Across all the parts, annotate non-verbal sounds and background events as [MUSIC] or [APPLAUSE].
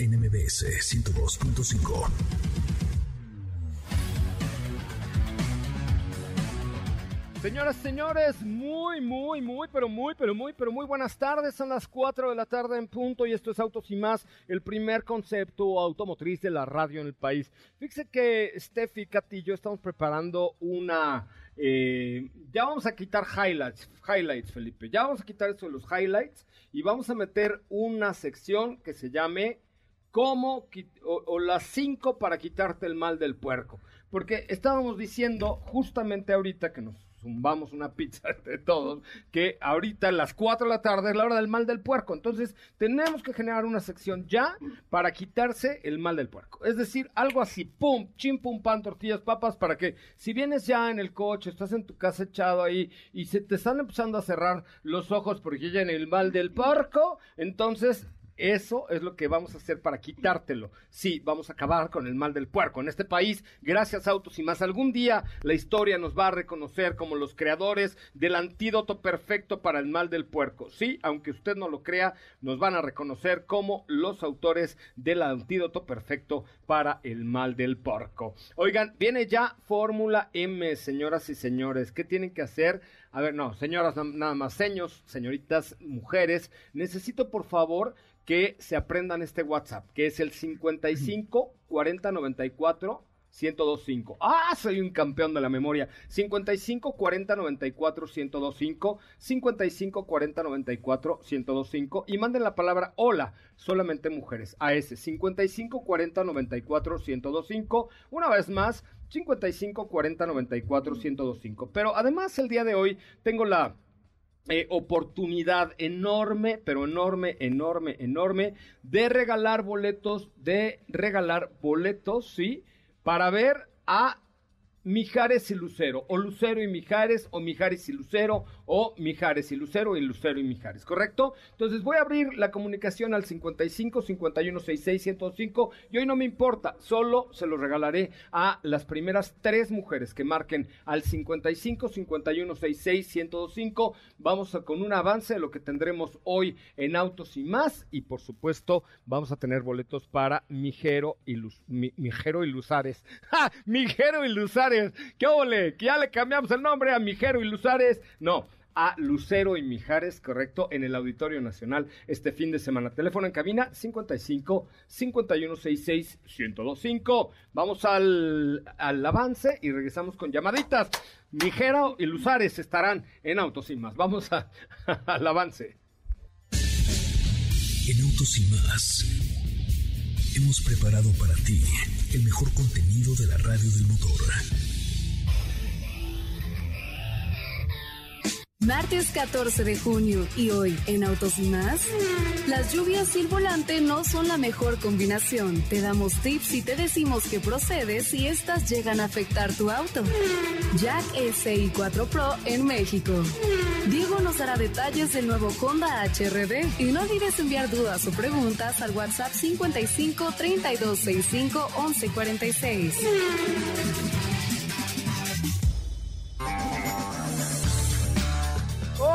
NMBS 102.5. Señoras, señores, muy, muy, muy, pero muy, pero muy, pero muy buenas tardes. Son las 4 de la tarde en punto y esto es Autos y más, el primer concepto automotriz de la radio en el país. Fíjese que Steffi, Katy y yo estamos preparando una... Eh, ya vamos a quitar highlights, highlights, Felipe. Ya vamos a quitar eso de los highlights y vamos a meter una sección que se llame cómo o, las cinco para quitarte el mal del puerco. Porque estábamos diciendo justamente ahorita que nos zumbamos una pizza [LAUGHS] de todos, que ahorita a las 4 de la tarde es la hora del mal del puerco. Entonces, tenemos que generar una sección ya para quitarse el mal del puerco. Es decir, algo así, pum, chim, pum, pan, tortillas, papas, para que si vienes ya en el coche, estás en tu casa echado ahí y se te están empezando a cerrar los ojos porque ya en el mal del puerco, entonces eso es lo que vamos a hacer para quitártelo. Sí, vamos a acabar con el mal del puerco. En este país, gracias a Autos y más, algún día la historia nos va a reconocer como los creadores del antídoto perfecto para el mal del puerco. Sí, aunque usted no lo crea, nos van a reconocer como los autores del antídoto perfecto para el mal del puerco. Oigan, viene ya Fórmula M, señoras y señores. ¿Qué tienen que hacer? A ver, no, señoras nada más, seños, señoritas, mujeres, necesito por favor que se aprendan este WhatsApp, que es el 55 40 94 1025. Ah, soy un campeón de la memoria. 55 40 94 1025. 55 40 94 1025. Y manden la palabra hola, solamente mujeres, a ese 55 40 94 1025. Una vez más, 55 40 94 1025. Pero además, el día de hoy tengo la eh, oportunidad enorme, pero enorme, enorme, enorme, de regalar boletos, de regalar boletos, ¿sí? Para ver a Mijares y Lucero, o Lucero y Mijares, o Mijares y Lucero, o Mijares y Lucero y Lucero y Mijares, ¿correcto? Entonces voy a abrir la comunicación al 55 51 66 105 y hoy no me importa, solo se lo regalaré a las primeras tres mujeres que marquen al 55 51 66 105. Vamos con un avance de lo que tendremos hoy en Autos y más, y por supuesto vamos a tener boletos para Mijero y, Luz, Mijero y Luzares. [LAUGHS] ¡Ja! Mijero y Luzares ¿Qué ole? Que ya le cambiamos el nombre a Mijero y Luzares. No, a Lucero y Mijares, correcto, en el Auditorio Nacional este fin de semana. Teléfono en cabina 55 5166 1025. Vamos al, al avance y regresamos con llamaditas. Mijero y Luzares estarán en Autos y más. Vamos [LAUGHS] al avance. En Autos y más hemos preparado para ti el mejor contenido de la radio del motor. Martes 14 de junio y hoy en Autos y más. Las lluvias y el volante no son la mejor combinación. Te damos tips y te decimos que procede si estas llegan a afectar tu auto. Jack SI 4 Pro en México. Diego nos dará detalles del nuevo Honda HRD y no olvides enviar dudas o preguntas al WhatsApp 55 3265 1146.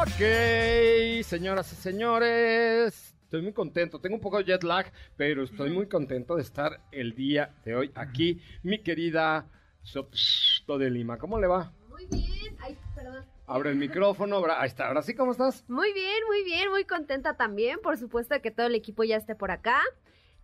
Ok, señoras y señores, estoy muy contento. Tengo un poco de jet lag, pero estoy muy contento de estar el día de hoy aquí. Mi querida Sopsto de Lima, ¿cómo le va? Muy bien. Ay, perdón. Abre el micrófono, ahí está, ahora sí, ¿cómo estás? Muy bien, muy bien, muy contenta también. Por supuesto que todo el equipo ya esté por acá.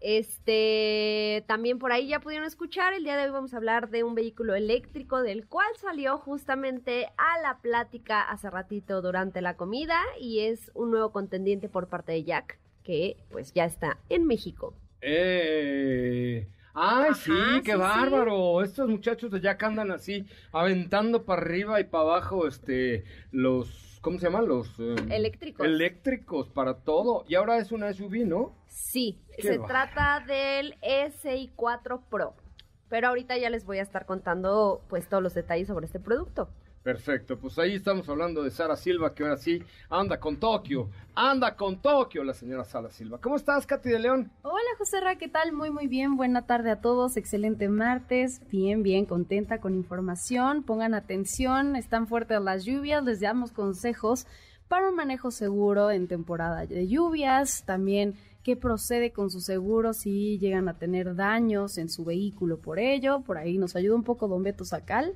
Este, también por ahí ya pudieron escuchar, el día de hoy vamos a hablar de un vehículo eléctrico del cual salió justamente a la plática hace ratito durante la comida y es un nuevo contendiente por parte de Jack que pues ya está en México. Eh. Ay, Ajá, sí, qué sí, bárbaro. Estos muchachos de Jack andan así, aventando para arriba y para abajo, este, los, ¿cómo se llaman? Los eh, Eléctricos. eléctricos para todo. Y ahora es una SUV, ¿no? Sí, se trata del SI4 Pro. Pero ahorita ya les voy a estar contando pues todos los detalles sobre este producto. Perfecto, pues ahí estamos hablando de Sara Silva, que ahora sí anda con Tokio, anda con Tokio la señora Sara Silva. ¿Cómo estás, Katy de León? Hola José Ra, ¿qué tal? Muy muy bien, buena tarde a todos, excelente martes, bien bien contenta con información, pongan atención, están fuertes las lluvias, les damos consejos para un manejo seguro en temporada de lluvias, también qué procede con su seguro si llegan a tener daños en su vehículo por ello, por ahí nos ayuda un poco Don Beto Sacal.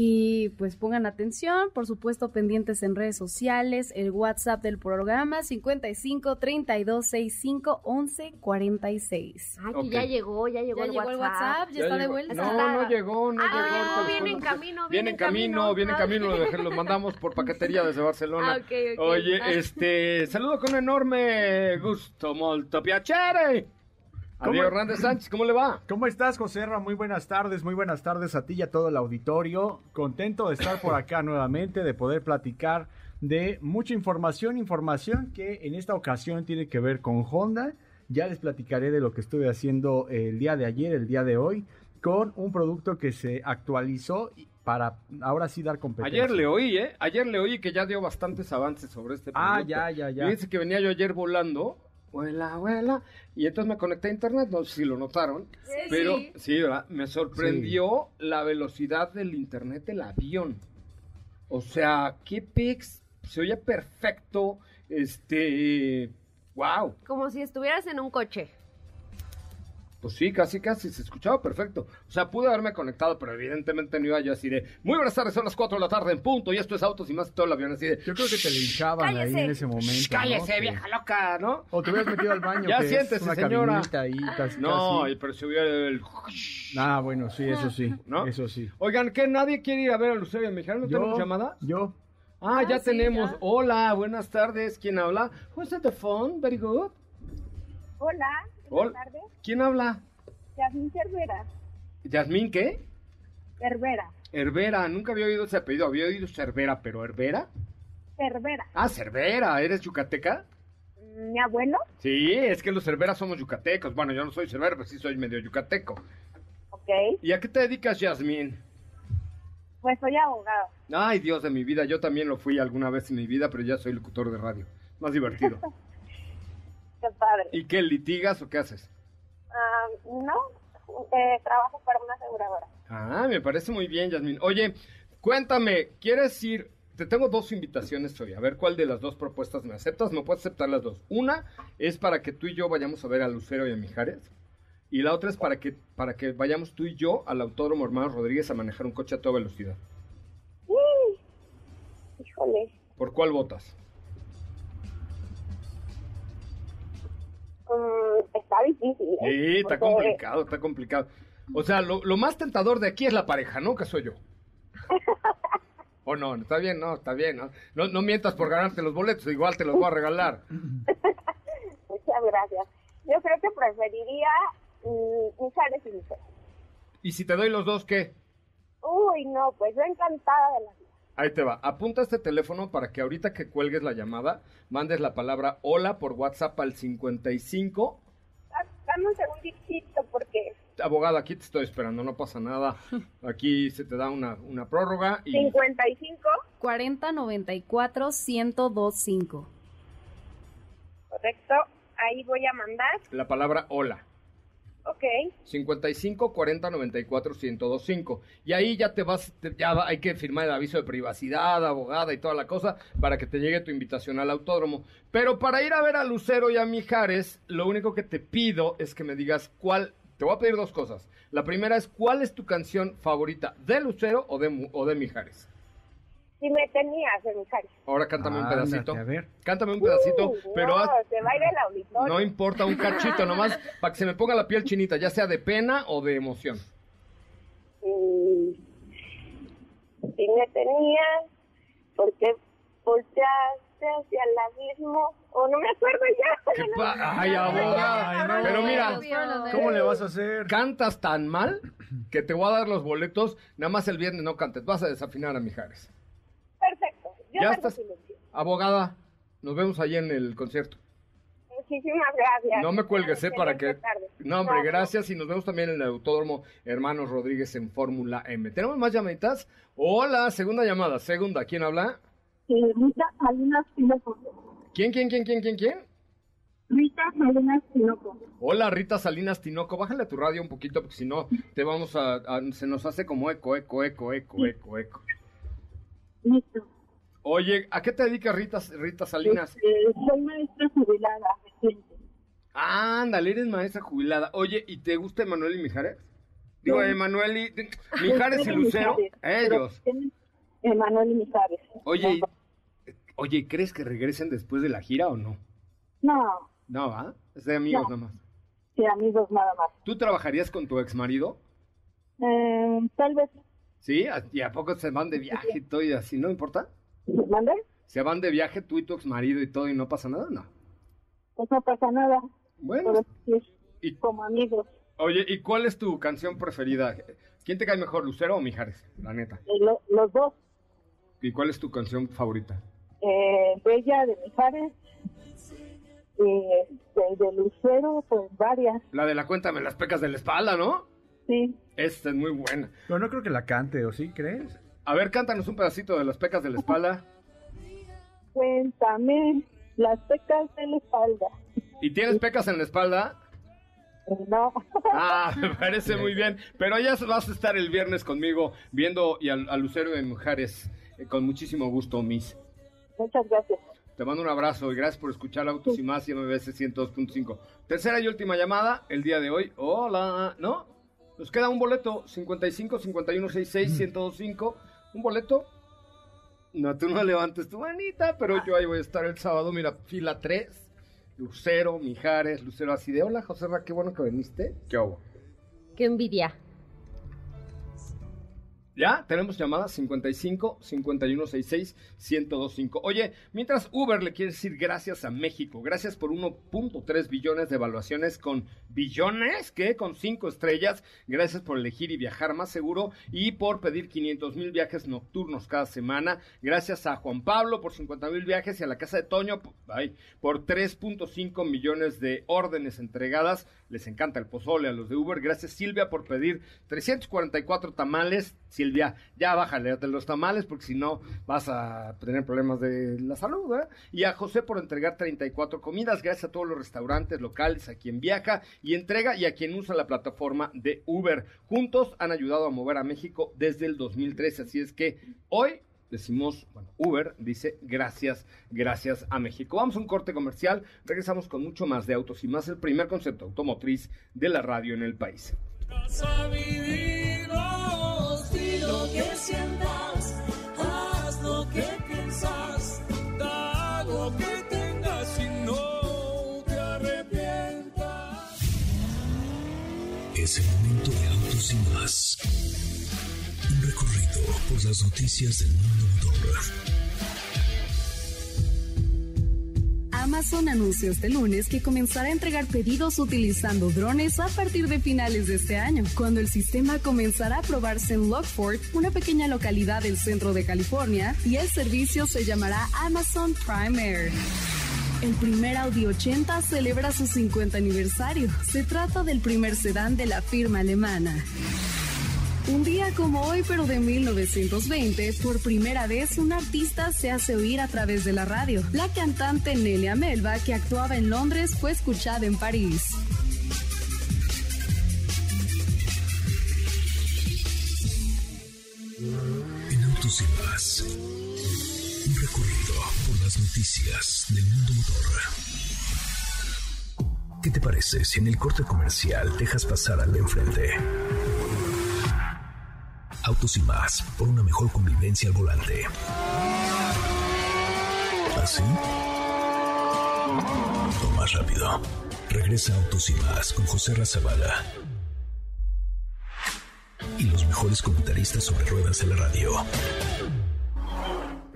Y pues pongan atención, por supuesto pendientes en redes sociales, el WhatsApp del programa 55 32 65 11 46. Ay, que Ok. ya llegó, ya llegó, Ya el, llegó WhatsApp. el WhatsApp, ya, está de llegó. vuelta. No, Está- no llegó, no Ah, llegó. viene en camino, Viene en camino, viene en Ah. camino, lo, dejé- lo mandamos por paquetería desde Barcelona. Ah, ok, ok. Oye, Ah. este, saludo con enorme gusto, molto piacere. A ¿Cómo? Diego Hernández Sánchez, ¿cómo le va? ¿Cómo estás, José Ra? Muy buenas tardes, muy buenas tardes a ti y a todo el auditorio. Contento de estar por acá nuevamente, de poder platicar de mucha información, información que en esta ocasión tiene que ver con Honda. Ya les platicaré de lo que estuve haciendo el día de ayer, el día de hoy, con un producto que se actualizó para ahora sí dar competencia. Ayer le oí, ¿eh? Ayer le oí que ya dio bastantes avances sobre este producto. Ah, ya, ya, ya. Fíjense que venía yo ayer volando, vuela, vuela, y entonces me conecté a internet, no sé si lo notaron, pero sí, ¿verdad? Me sorprendió la velocidad del internet del avión. O sea, qué pics, se oye perfecto, este, wow. Como si estuvieras en un coche. Pues sí, casi, casi, se escuchaba perfecto. O sea, pude haberme conectado, pero evidentemente no iba yo así de, muy buenas tardes, son las 4 de la tarde en punto, y esto es Autos y más y todo el avión así de, Yo creo que te linchaban ahí en ese momento. ¿no? cállese, vieja loca, ¿no? O te hubieras metido al baño. [LAUGHS] Ya que es siéntese, una señora. ahí, casi, No, casi. pero se oía el... [LAUGHS] Ah, bueno, sí, eso sí. ¿No? Eso sí. Oigan, ¿qué? ¿Nadie quiere ir a ver a Lucero Mexicano? ¿No tenemos llamada? Yo. Ah, ya sí, tenemos. ya. Hola, buenas tardes. ¿Quién habla? Who's at the phone? Very good. Hola, Hola. tardes. ¿Quién habla? Yasmín Cervera. ¿Yasmín qué? Cervera. Herbera. Nunca había oído ese apellido. Había oído Cervera, pero ¿Herbera? Cervera. Ah, Cervera. ¿Eres yucateca? Mi abuelo, Sí, es que los Cerveras somos yucatecos. Bueno, yo no soy Cervera, pero sí soy medio yucateco. ok. ¿Y a qué te dedicas, Yasmín? Pues soy abogado. Ay, Dios de mi vida. Yo también lo fui alguna vez en mi vida, pero ya soy locutor de radio. Más divertido. [LAUGHS] Qué padre. ¿Y qué, litigas o qué haces? Ah, no, eh, trabajo para una aseguradora. Ah, me parece muy bien, Yasmín. Oye, cuéntame, ¿quieres ir? Te tengo dos invitaciones hoy. A ver cuál de las dos propuestas me aceptas. Me puedes aceptar las dos. Una es para que tú y yo vayamos a ver a Lucero y a Mijares. Y la otra es para que, para que vayamos tú y yo al Autódromo Hermanos Rodríguez a manejar un coche a toda velocidad. Mm, Híjole. ¿Por cuál votas? Está difícil. ¿eh? Sí, está Porque- complicado, está complicado. O sea, lo, lo más tentador de aquí es la pareja, ¿no? Que soy yo. [LAUGHS] ¿O no? Está bien, no, está bien. ¿no? No, no mientas por ganarte los boletos, igual te los voy a regalar. [LAUGHS] Muchas gracias. Yo creo que preferiría mm, Mijares y. ¿Y si te doy los dos, qué? Uy, no, pues yo encantada de la vida. Ahí te va. Apunta este teléfono para que ahorita que cuelgues la llamada, mandes la palabra hola por WhatsApp al 55. Dame un segundito porque Abogado, aquí te estoy esperando, no pasa nada. Aquí se te da una, una prórroga y 55, 40 94 1025. correcto. Ahí voy a mandar. la palabra hola. Ok. 55 40 94 1025. Y ahí ya te vas, te- ya hay que firmar el aviso de privacidad, abogada y toda la cosa para que te llegue tu invitación al autódromo. Pero para ir a ver a Lucero y a Mijares, lo único que te pido es que me digas cuál. Te voy a pedir dos cosas. La primera es cuál es tu canción favorita de Lucero o de, o de Mijares. Si me tenías en Mijares. Ahora cántame un Ándate, pedacito. a ver. Cántame un pedacito, Uh, pero no, haz- se va a ir el auditorio. no importa un cachito nomás [LAUGHS] para que se me ponga la piel chinita, ya sea de pena o de emoción. Mm, si me tenías, porque volteaste hacia el abismo, o no me acuerdo ya. ¿Qué pa- Ay, abogada. Ay, no. Pero mira, ¿Cómo le vas a hacer? cantas tan mal que te voy a dar los boletos. Nada más el viernes no cantes. Vas a desafinar a Mijares. Ya estás. Abogada, nos vemos allí en el concierto. Muchísimas gracias. No me cuelgues, ¿eh? Para que... No, hombre, gracias. Y nos vemos también en el Autódromo Hermanos Rodríguez en Fórmula M. ¿Tenemos más llamaditas? Hola, segunda llamada. Segunda, ¿quién habla? Rita Salinas Tinoco. ¿Quién, quién, quién, quién, quién, quién? Rita Salinas Tinoco. Hola, Rita Salinas Tinoco. Bájale a tu radio un poquito porque si no te vamos a, a- Se nos hace como eco, eco, eco, eco, eco, eco. Listo. Oye, ¿a qué te dedicas, Rita, Rita Salinas? Eh, soy maestra jubilada reciente. Ándale, eres maestra jubilada. Oye, ¿y te gusta Emanuel y Mijares? Digo, Emanuel y... Mijares y Lucero, ellos. Emanuel y Mijares. Oye, y- oye, ¿crees que regresen después de la gira o no? No, No, ¿va? Es de amigos No. nada más. sí, amigos nada más. ¿Tú trabajarías con tu ex marido? Eh, tal vez, ¿Sí? ¿A- ¿Y a poco se van de viaje y todo y así? ¿No importa? ¿Mande? ¿Se van de viaje tú y tu ex marido y todo y no pasa nada? No. Pues no pasa nada, Bueno, pero y, como amigos. oye, ¿y cuál es tu canción preferida? ¿Quién te cae mejor, Lucero o Mijares? La neta. Eh, lo- los dos, ¿Y cuál es tu canción favorita? eh, Bella de Mijares y este, de Lucero, pues varias, La de la cuéntame las pecas de la espalda, ¿no? sí. Esta es muy buena. Pero no creo que la cante, ¿o sí crees? A ver, cántanos un pedacito de las pecas de la espalda. Cuéntame las pecas de la espalda. ¿Y tienes pecas en la espalda? No, Ah, me [LAUGHS] parece muy bien. Pero ya vas a estar el viernes conmigo viendo y al, a Lucero de Mujeres. eh, con muchísimo gusto, Miss. muchas gracias. Te mando un abrazo y gracias por escuchar Autos y Más y MBS 102.5. Tercera y última llamada el día de hoy. Hola, ¿no? Nos queda un boleto, 55 51 66 1025. ¿Un boleto? No, tú no levantes tu manita, pero yo ahí voy a estar el sábado. Mira, fila 3. Lucero, Mijares, Lucero así de hola, José Ra, qué bueno que viniste. ¿Qué hubo? Qué envidia. Ya, tenemos llamada 55 51 66 1025. Oye, mientras Uber le quiere decir gracias a México, gracias por 1.3 billones de evaluaciones con billones, que con 5 estrellas, gracias por elegir y viajar más seguro y por pedir 500 mil viajes nocturnos cada semana, gracias a Juan Pablo por 50 mil viajes y a la casa de Toño ay, por 3.5 millones de órdenes entregadas. Les encanta el pozole a los de Uber. Gracias Silvia por pedir 344 tamales. Silvia, ya bájale de los tamales porque si no vas a tener problemas de la salud. ¿eh? Y a José por entregar 34 comidas. Gracias a todos los restaurantes locales, a quien viaja y entrega y a quien usa la plataforma de Uber. Juntos han ayudado a mover a México desde el 2013. Así es que hoy decimos, bueno, Uber dice gracias, gracias a México. Vamos a un corte comercial, regresamos con mucho más de autos y más el primer concepto automotriz de la radio en el país. Es el momento de autos y más. Por las noticias del mundo motor. Amazon anunció este lunes que comenzará a entregar pedidos utilizando drones a partir de finales de este año, cuando el sistema comenzará a probarse en Lockford, una pequeña localidad del centro de California, y el servicio se llamará Amazon Prime Air. El primer Audi 80 celebra su 50 aniversario. Se trata del primer sedán de la firma alemana. Un día como hoy, pero de 1920, por primera vez un artista se hace oír a través de la radio. La cantante Nelia Melba, que actuaba en Londres, fue escuchada en París. En autos y más. Un recorrido por las noticias del mundo motor. ¿Qué te parece si en el corte comercial dejas pasar al de enfrente? Autos y más, por una mejor convivencia al volante. ¿Ah, ¿Así? O más rápido. Regresa Autos y más con José Razabala. Y los mejores comentaristas sobre ruedas en la radio.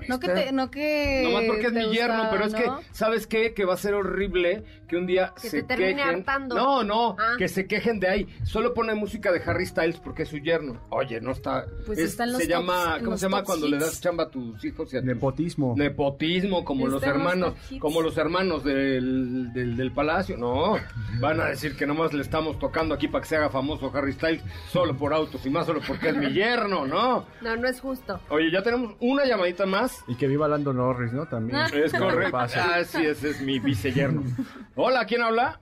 No que te, no que. Nomás porque es mi yerno, pero es que. ¿sabes qué? Que va a ser horrible que un día Que se te termine quejen. hartando. No, no, Ah. que se quejen de ahí. Solo pone música de Harry Styles porque es su yerno. Oye, no está. Pues es- está en los se tops- llama, ¿cómo los se llama cuando le das chamba a tus hijos y a Nepotismo. Nepotismo, como los hermanos, como los hermanos del, del, del palacio. No, van a decir que nomás le estamos tocando aquí para que se haga famoso Harry Styles solo por autos y más solo porque es mi yerno, ¿no? No, no es justo. Oye, ya tenemos una llamadita más. Y que viva Lando Norris, ¿no? También. Es correcto. Pasa. Ah, sí, ese es mi viceyerno. [LAUGHS] Hola, ¿quién habla?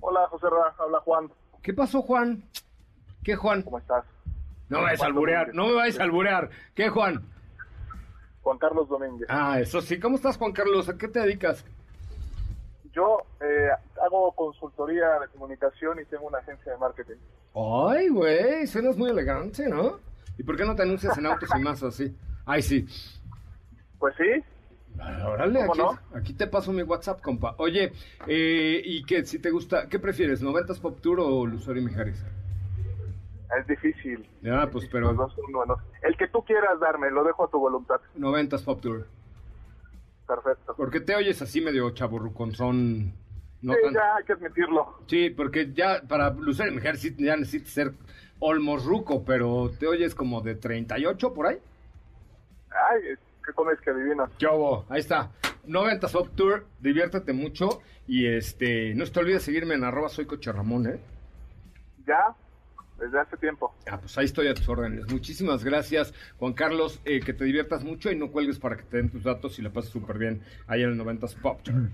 Hola, José Ra, habla Juan. ¿Qué pasó, Juan? ¿Qué, Juan? ¿Cómo estás? No me vayas a alburear, no me vayas a alburear. ¿Qué, Juan? Juan Carlos Domínguez. Ah, eso sí. ¿Cómo estás, Juan Carlos? ¿A qué te dedicas? Yo eh, hago consultoría de comunicación y tengo una agencia de marketing. Ay, güey, suenas muy elegante, ¿no? ¿Y por qué no te anuncias en autos y más así? Ay, sí. Pues sí, Ah, Órale, ¿Cómo aquí, no? aquí te paso mi WhatsApp, compa. Oye, eh, ¿y qué? Si te gusta, ¿qué prefieres? ¿90s Pop Tour o y Mijares? es difícil. Ya, pues, Los pero dos son buenos. El que tú quieras darme, lo dejo a tu voluntad. 90s Pop Tour. Perfecto. Porque te oyes así medio chaburruconzón. No sí, tan- ya hay que admitirlo. Sí, porque ya para y Mijares sí, ya necesitas ser olmorruco, pero te oyes como de 38 por ahí. Ay, ¿qué comes que adivinas? ¿Qué hubo? Ahí está. 90 Pop Tour, diviértete mucho y este, no te olvides seguirme en arroba soy Coche Ramón, ¿eh? Ya, desde hace tiempo. Ah, pues ahí estoy a tus órdenes. Muchísimas gracias, Juan Carlos, eh, que te diviertas mucho y no cuelgues para que te den tus datos y la pases súper bien ahí en el 90 Pop Tour.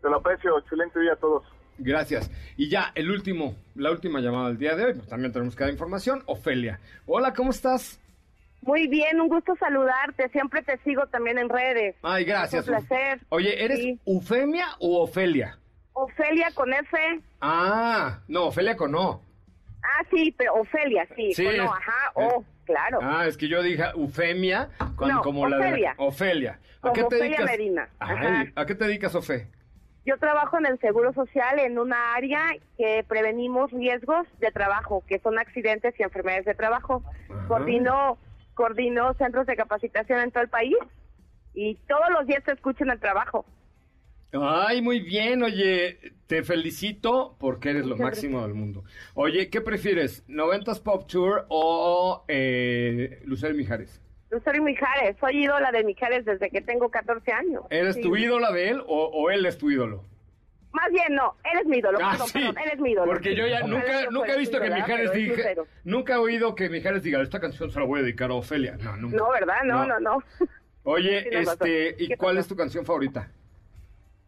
Te lo aprecio. Excelente día a todos. Gracias. Y ya, el último, la última llamada del día de hoy, pues también tenemos que dar información. Ofelia. Hola, ¿cómo estás? Muy bien, un gusto saludarte. Siempre te sigo también en redes. Ay, gracias. Un placer. Oye, ¿eres Sí. Eufemia o Ofelia? Ofelia con F. Ah, no, Ofelia con O. Ah, sí, pero Ofelia, sí. Sí, con O, ajá, es- O, claro. Ah, es que yo dije Eufemia con, No, como la de Ofelia. Ofelia. ¿A qué te Ofelia dedicas? Medina. Ay. ¿A qué te dedicas, Ofe? Yo trabajo en el Seguro Social en una área que prevenimos riesgos de trabajo, que son accidentes y enfermedades de trabajo. Ajá. Coordino, coordino centros de capacitación en todo el país y todos los días te escucho en el trabajo. Ay, muy bien, oye, te felicito porque eres lo máximo del mundo. Oye, ¿qué prefieres? ¿90s Pop Tour o eh, Lucero Mijares? Lucero Mijares, soy ídola de Mijares desde que tengo 14 años. ¿Eres Sí. tu ídola de él o, o él es tu ídolo? Más bien, no, él es mi ídolo, Ah, perdón, sí, perdón, él es mi ídolo. porque yo ya Ojalá nunca, nunca he visto que Mijares diga, nunca he oído que Mijares diga, esta canción se la voy a dedicar a Ofelia. No, nunca. No, ¿verdad? No, no, no. [LAUGHS] Oye, este, ¿y ¿Qué cuál es tu canción favorita?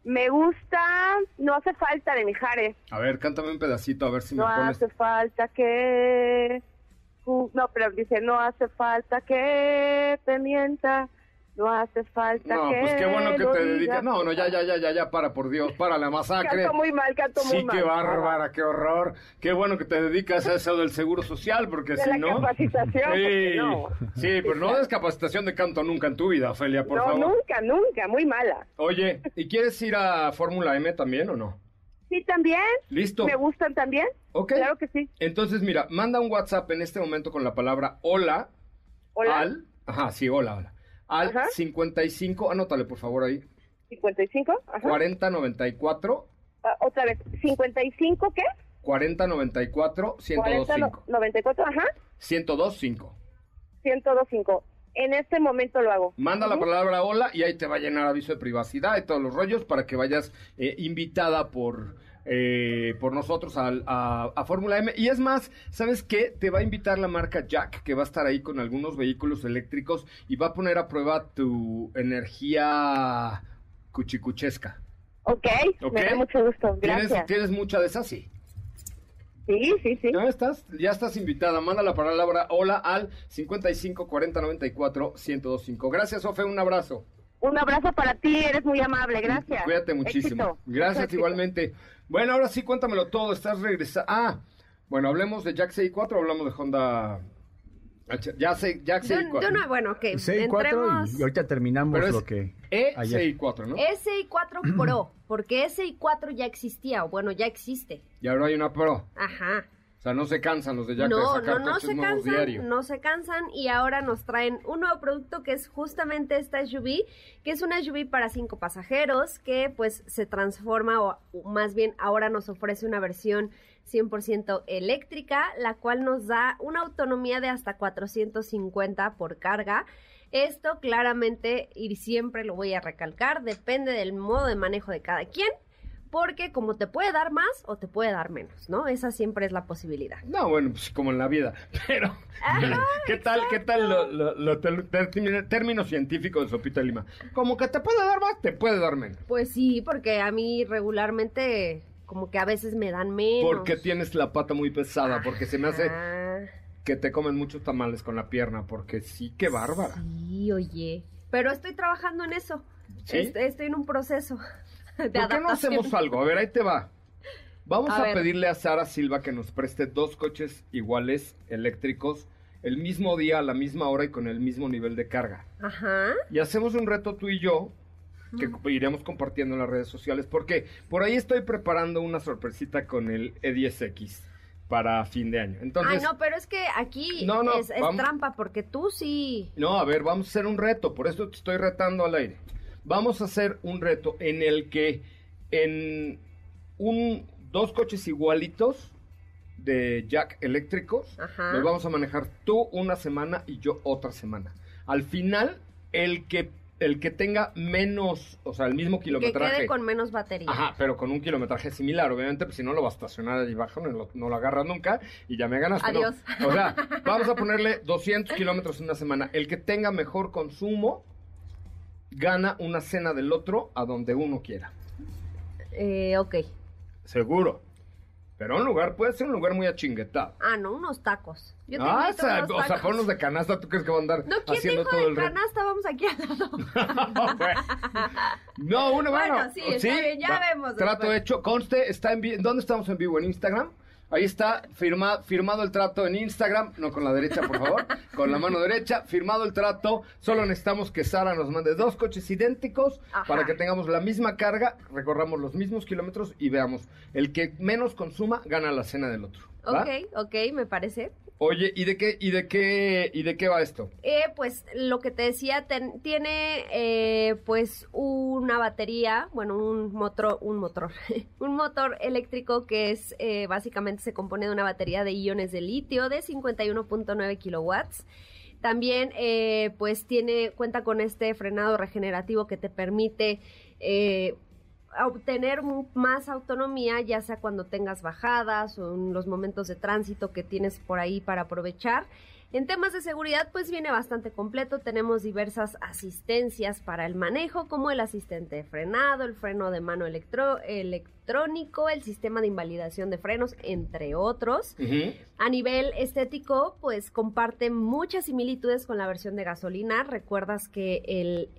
Me gusta, no hace falta de Mijares. A ver, cántame un pedacito, a ver si me No pones... hace falta que... no, pero dice, no hace falta que te mienta, no hace falta No, que pues qué bueno que te dedicas. No, no, ya, ya, ya, ya, ya, para, por Dios, para la masacre. Canto muy mal, canto muy Sí, mal. qué bárbara, qué horror. Qué bueno que te dedicas a eso del seguro social, porque De si la no. capacitación, Sí, no. sí, pero no des capacitación de canto nunca en tu vida, Ofelia, por no, favor. nunca, nunca, muy mala. Oye, ¿y quieres ir a Fórmula M también o no? Sí, también. Listo. Me gustan también. Ok. Claro que sí. Entonces, mira, manda un WhatsApp en este momento con la palabra hola. Hola. Al. Ajá, sí, hola, hola. Al Ajá. 55, anótale por favor ahí. 55, ajá. 4094 Ah, otra vez, 55, ¿qué? 4094 40, 1025. 94, ajá. 1025. 1025. En este momento lo hago. Manda la Ujú. palabra hola y ahí te va a llenar aviso de privacidad y todos los rollos para que vayas eh, invitada por, eh, por nosotros a, a Fórmula M. Y es más, ¿sabes qué? Te va a invitar la marca Jack, que va a estar ahí con algunos vehículos eléctricos y va a poner a prueba tu energía cuchicuchesca. Ok, me da mucho gusto. ¿Tienes, Gracias. ¿Tienes mucha de esas? Sí. Sí, sí, sí. ¿Ya estás? Ya estás invitada. Manda la palabra hola al 55 40 94 1025. Gracias, Ofe. Un abrazo. Un abrazo para ti, eres muy amable. Gracias. Cuídate muchísimo. Éxito. Gracias Éxito. igualmente. Bueno, ahora sí, cuéntamelo todo. Estás regresando. Ah, bueno, hablemos de Jack 64 o hablamos de Honda Ya sé, un- de una, bueno, ok. C4 entremos. y, y ahorita terminamos Pero es lo que... E, ayer. C y 4, ¿no? SI 4 Pro, porque SI 4 ya existía, o bueno, ya existe. Y ahora hay una Pro. Ajá. O sea, no se cansan los de Jack de No, sacar no, no se cansan, diario. no se cansan y ahora nos traen un nuevo producto que es justamente esta SUV, que es una SUV para cinco pasajeros que pues se transforma o, o más bien ahora nos ofrece una versión 100% eléctrica, la cual nos da una autonomía de hasta 450 por carga. Esto claramente, y siempre lo voy a recalcar, depende del modo de manejo de cada quien, porque como te puede dar más o te puede dar menos, ¿no? Esa siempre es la posibilidad. No, bueno, pues como en la vida. [LAUGHS] Pero, ¿qué tal, qué tal lo, lo- lo- ter- término científico de Sopita de Lima? Como que te puede dar más, te puede dar menos. Pues sí, porque a mí regularmente como que a veces me dan menos. Porque tienes la pata muy pesada, porque se me hace que te comen muchos tamales con la pierna, porque sí, qué bárbara. sí, oye. Pero estoy trabajando en eso. ¿Sí? Est- Estoy, en un proceso [LAUGHS] ¿Por qué no hacemos algo? A ver, ahí te va. Vamos A pedirle a Sara Silva que nos preste dos coches iguales, eléctricos, el mismo día, a la misma hora y con el mismo nivel de carga. Ajá. Y hacemos un reto tú y yo que iremos compartiendo en las redes sociales porque por ahí estoy preparando una sorpresita con el E10X para fin de año. Entonces, Ay, no, pero es que aquí No, no, es, es vamos. trampa porque tú sí. No, a ver, vamos a hacer un reto, por eso te estoy retando al aire. Vamos a hacer un reto en el que en un dos coches igualitos de jack eléctricos Ajá. los vamos a manejar tú una semana y yo otra semana. Al final, el que el que tenga menos, o sea, el mismo Que kilometraje. quede con menos batería. Ajá, pero con un kilometraje similar, obviamente, pues si no lo vas a estacionar allí abajo, no lo, no lo agarras nunca y ya me ganaste. ¿no? Adiós. O sea, vamos a [LAUGHS] ponerle 200 kilómetros en una semana. El que tenga mejor consumo gana una cena del otro a donde uno quiera. Eh, ok. Seguro. Pero un lugar puede ser un lugar muy achinguetado. Ah, no, unos tacos. Yo Ah, o sea, unos o sea, de canasta, ¿tú crees que van a andar No, ¿quién haciendo dijo todo de el canasta? Vamos aquí al lado. [LAUGHS] No, uno, bueno. Bueno, sí, bien, ya vemos Trato después. hecho, conste, está en vi- ¿Dónde estamos en vivo? ¿En Instagram? Ahí está, firma- firmado el trato en Instagram, no con la derecha, por favor, [LAUGHS] con la mano derecha, firmado el trato, solo necesitamos que Sara nos mande dos coches idénticos Ajá. para que tengamos la misma carga, recorramos los mismos kilómetros y veamos, el que menos consuma gana la cena del otro. ¿va? Ok, ok, me parece. Oye, ¿y de qué, y de qué, y de qué va esto? Eh, pues lo que te decía, ten- tiene eh, pues una batería, bueno, un motor, un motor, [LAUGHS] un motor eléctrico que es eh, básicamente se compone de una batería de iones de litio de 51.9 kilowatts. También eh, pues tiene, cuenta con este frenado regenerativo que te permite eh, obtener más autonomía, ya sea cuando tengas bajadas o en los momentos de tránsito que tienes por ahí para aprovechar. En temas de seguridad, pues viene bastante completo. Tenemos diversas asistencias para el manejo, como el asistente de frenado, el freno de mano electro- electrónico, el sistema de invalidación de frenos, entre otros. A nivel estético, pues comparte muchas similitudes con la versión de gasolina. Recuerdas que el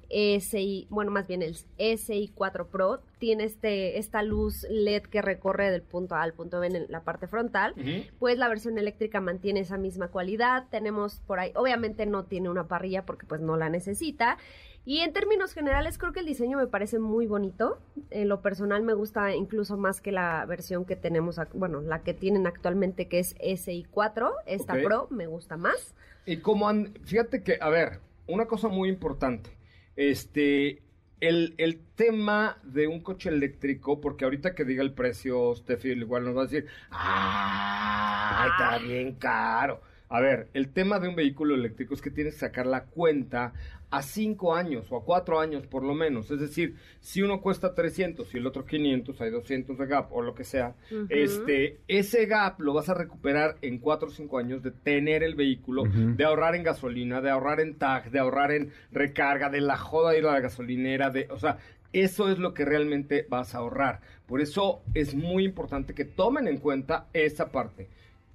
SI, bueno, más bien el SI 4 Pro tiene este, esta luz LED que recorre del punto A al punto B en la parte frontal. Pues la versión eléctrica mantiene esa misma cualidad. Tenemos por ahí, obviamente no tiene una parrilla porque pues no la necesita. Y en términos generales creo que el diseño me parece muy bonito. En lo personal me gusta incluso más que la versión que tenemos, bueno, la que tienen actualmente que es SI4. Esta. Pro me gusta más. Y como han, fíjate que, a ver, una cosa muy importante, este, el, el tema de un coche eléctrico, porque ahorita que diga el precio, Steffi igual nos va a decir, ¡ah! Está bien caro. A ver, el tema de un vehículo eléctrico es que tienes que sacar la cuenta a cinco años o a cuatro años por lo menos. Es decir, si uno cuesta 300 y el otro 500, hay 200 de gap o lo que sea, este, ese gap lo vas a recuperar en cuatro o cinco años de tener el vehículo, de ahorrar en gasolina, de ahorrar en tag, de ahorrar en recarga, de la joda de ir a la gasolinera, de, o sea, eso es lo que realmente vas a ahorrar. Por eso es muy importante que tomen en cuenta esa parte.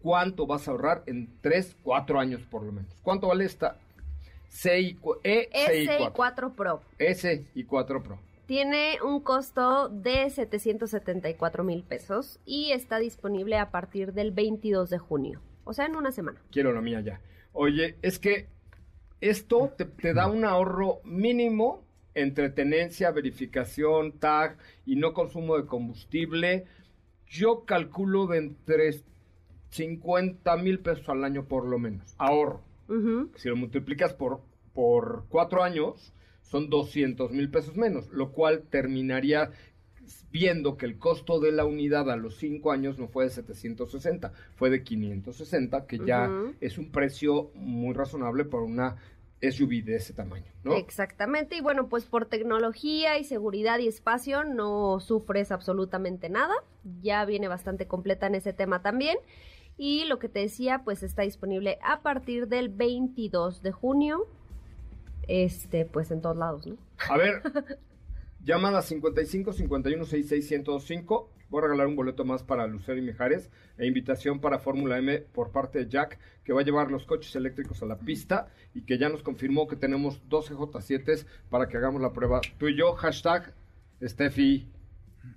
¿Cuánto vas a ahorrar en 3, 4 años por lo menos? ¿Cuánto vale esta CI, E, CI4? SI4 Pro. S y 4 Pro. Tiene un costo de 774 mil pesos y está disponible a partir del 22 de junio. O sea, en una semana. Quiero la mía ya. Oye, es que esto te, te da un ahorro mínimo entre tenencia, verificación, tag y no consumo de combustible. Yo calculo de entre 50 mil pesos al año por lo menos. Ahorro. Si lo multiplicas por, por cuatro años, son 200 mil pesos menos, lo cual terminaría viendo que el costo de la unidad a los cinco años no fue de 760, fue de 560, que ya es un precio muy razonable por una SUV de ese tamaño, ¿no? Exactamente, y bueno, pues por tecnología y seguridad y espacio no sufres absolutamente nada, ya viene bastante completa en ese tema también. Y lo que te decía, pues está disponible a partir del 22 de junio, este, pues en todos lados, ¿no? A ver, llamada 55 51 66 105. Voy a regalar un boleto más para Lucero y Mijares e invitación para Fórmula M por parte de Jack, que va a llevar los coches eléctricos a la pista y que ya nos confirmó que tenemos 12 J7 para que hagamos la prueba. Tú y yo, hashtag Steffi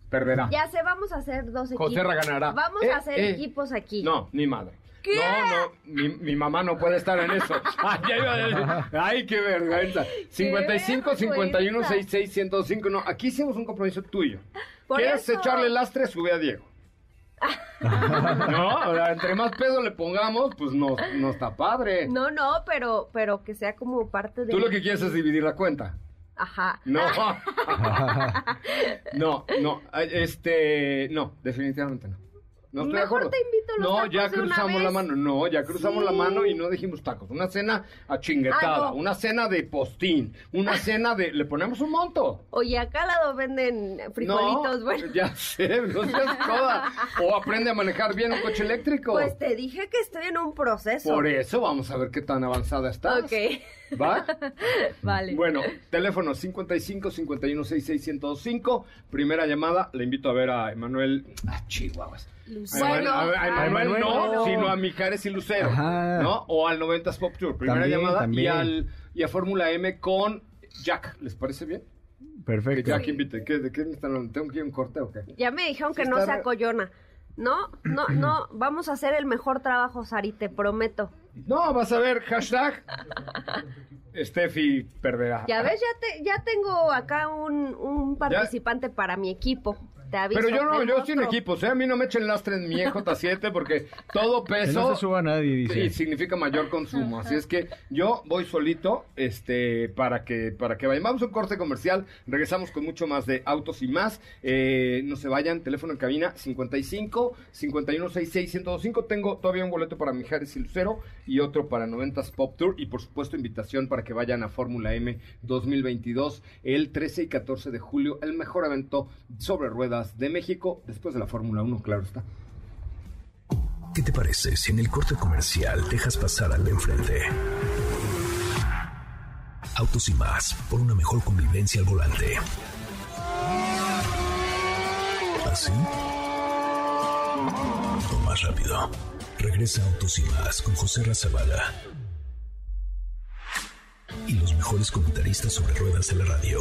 perderá. Ya sé, vamos a hacer dos equipos. Joserra ganará. Vamos Eh, a hacer eh. equipos aquí. No, ni madre. ¿Qué? No, no, mi, mi mamá no puede estar en eso. [LAUGHS] Ay, ya iba a decir, ay, qué vergüenza. 55 51 66 105. No, aquí hicimos un compromiso tuyo. Por ¿Quieres eso. echarle lastre? Sube a Diego. [LAUGHS] no, o sea, entre más pedo le pongamos, pues no, no está padre. No, no, pero, pero que sea como parte de... Tú lo que quieres es dividir la cuenta. Ajá. No. [LAUGHS] [LAUGHS] no, no, este, no, definitivamente no. No estoy de Mejor acuerdo. te invito a los No, tacos ya de una cruzamos la mano. No, ya cruzamos Sí. la mano y no dijimos tacos. Una cena Ah, no. una cena de postín, una [LAUGHS] cena de. Le ponemos un monto. Oye, acá al lado venden frijolitos, no, bueno. Ya sé, [LAUGHS] no seas toda. O aprende a manejar bien un coche eléctrico. Pues te dije que estoy en un proceso. Por eso vamos a ver qué tan avanzada estás. Ok. [LAUGHS] ¿Va? Vale. Bueno, teléfono 55 51 66 105. Primera llamada, le invito a ver a Emanuel. Ah, Chihuahuas. Lucero. A, a Emanuel no, no. sino a Mijares y Lucero. Ajá. ¿No? O al 90s Pop Tour. Primera También, llamada y, al, y a Fórmula M con Jack. ¿Les parece bien? Que Perfecto. Jack invite. ¿Qué, ¿De qué me están hablando? ¿Tengo que ir a un corte o qué? Ya me dijeron que Sí no está sea coyona. No, no, [CLEARS THROAT] no. Vamos a hacer el mejor trabajo, Sari, te prometo. No, vas a ver, hashtag. Steffi perderá. Ya ves, ya, te, ya tengo acá un, un participante para mi equipo. Te aviso. Pero yo no, yo sin otro. equipos, ¿eh? A mí no me echen lastre en mi EJ7 porque todo Que peso no se suba nadie, dice. sí, significa mayor consumo. Así es que yo voy solito este, para que para que vayan. Vamos a un corte comercial, regresamos con mucho más de autos y más. Eh, no se vayan, teléfono en cabina 55 51 66 105. Tengo todavía un boleto para Mijares y Lucero y otro para 90s Pop Tour y por supuesto invitación para que vayan a Fórmula M 2022 el 13 y 14 de julio, el mejor evento sobre ruedas de México después de la Fórmula 1, claro está. ¿Qué te parece si en el corte comercial dejas pasar al de enfrente? Autos y más, por una mejor convivencia al volante. ¿Así? O más rápido. Regresa Autos y más con José Razabala. Y los mejores comentaristas sobre ruedas de la radio.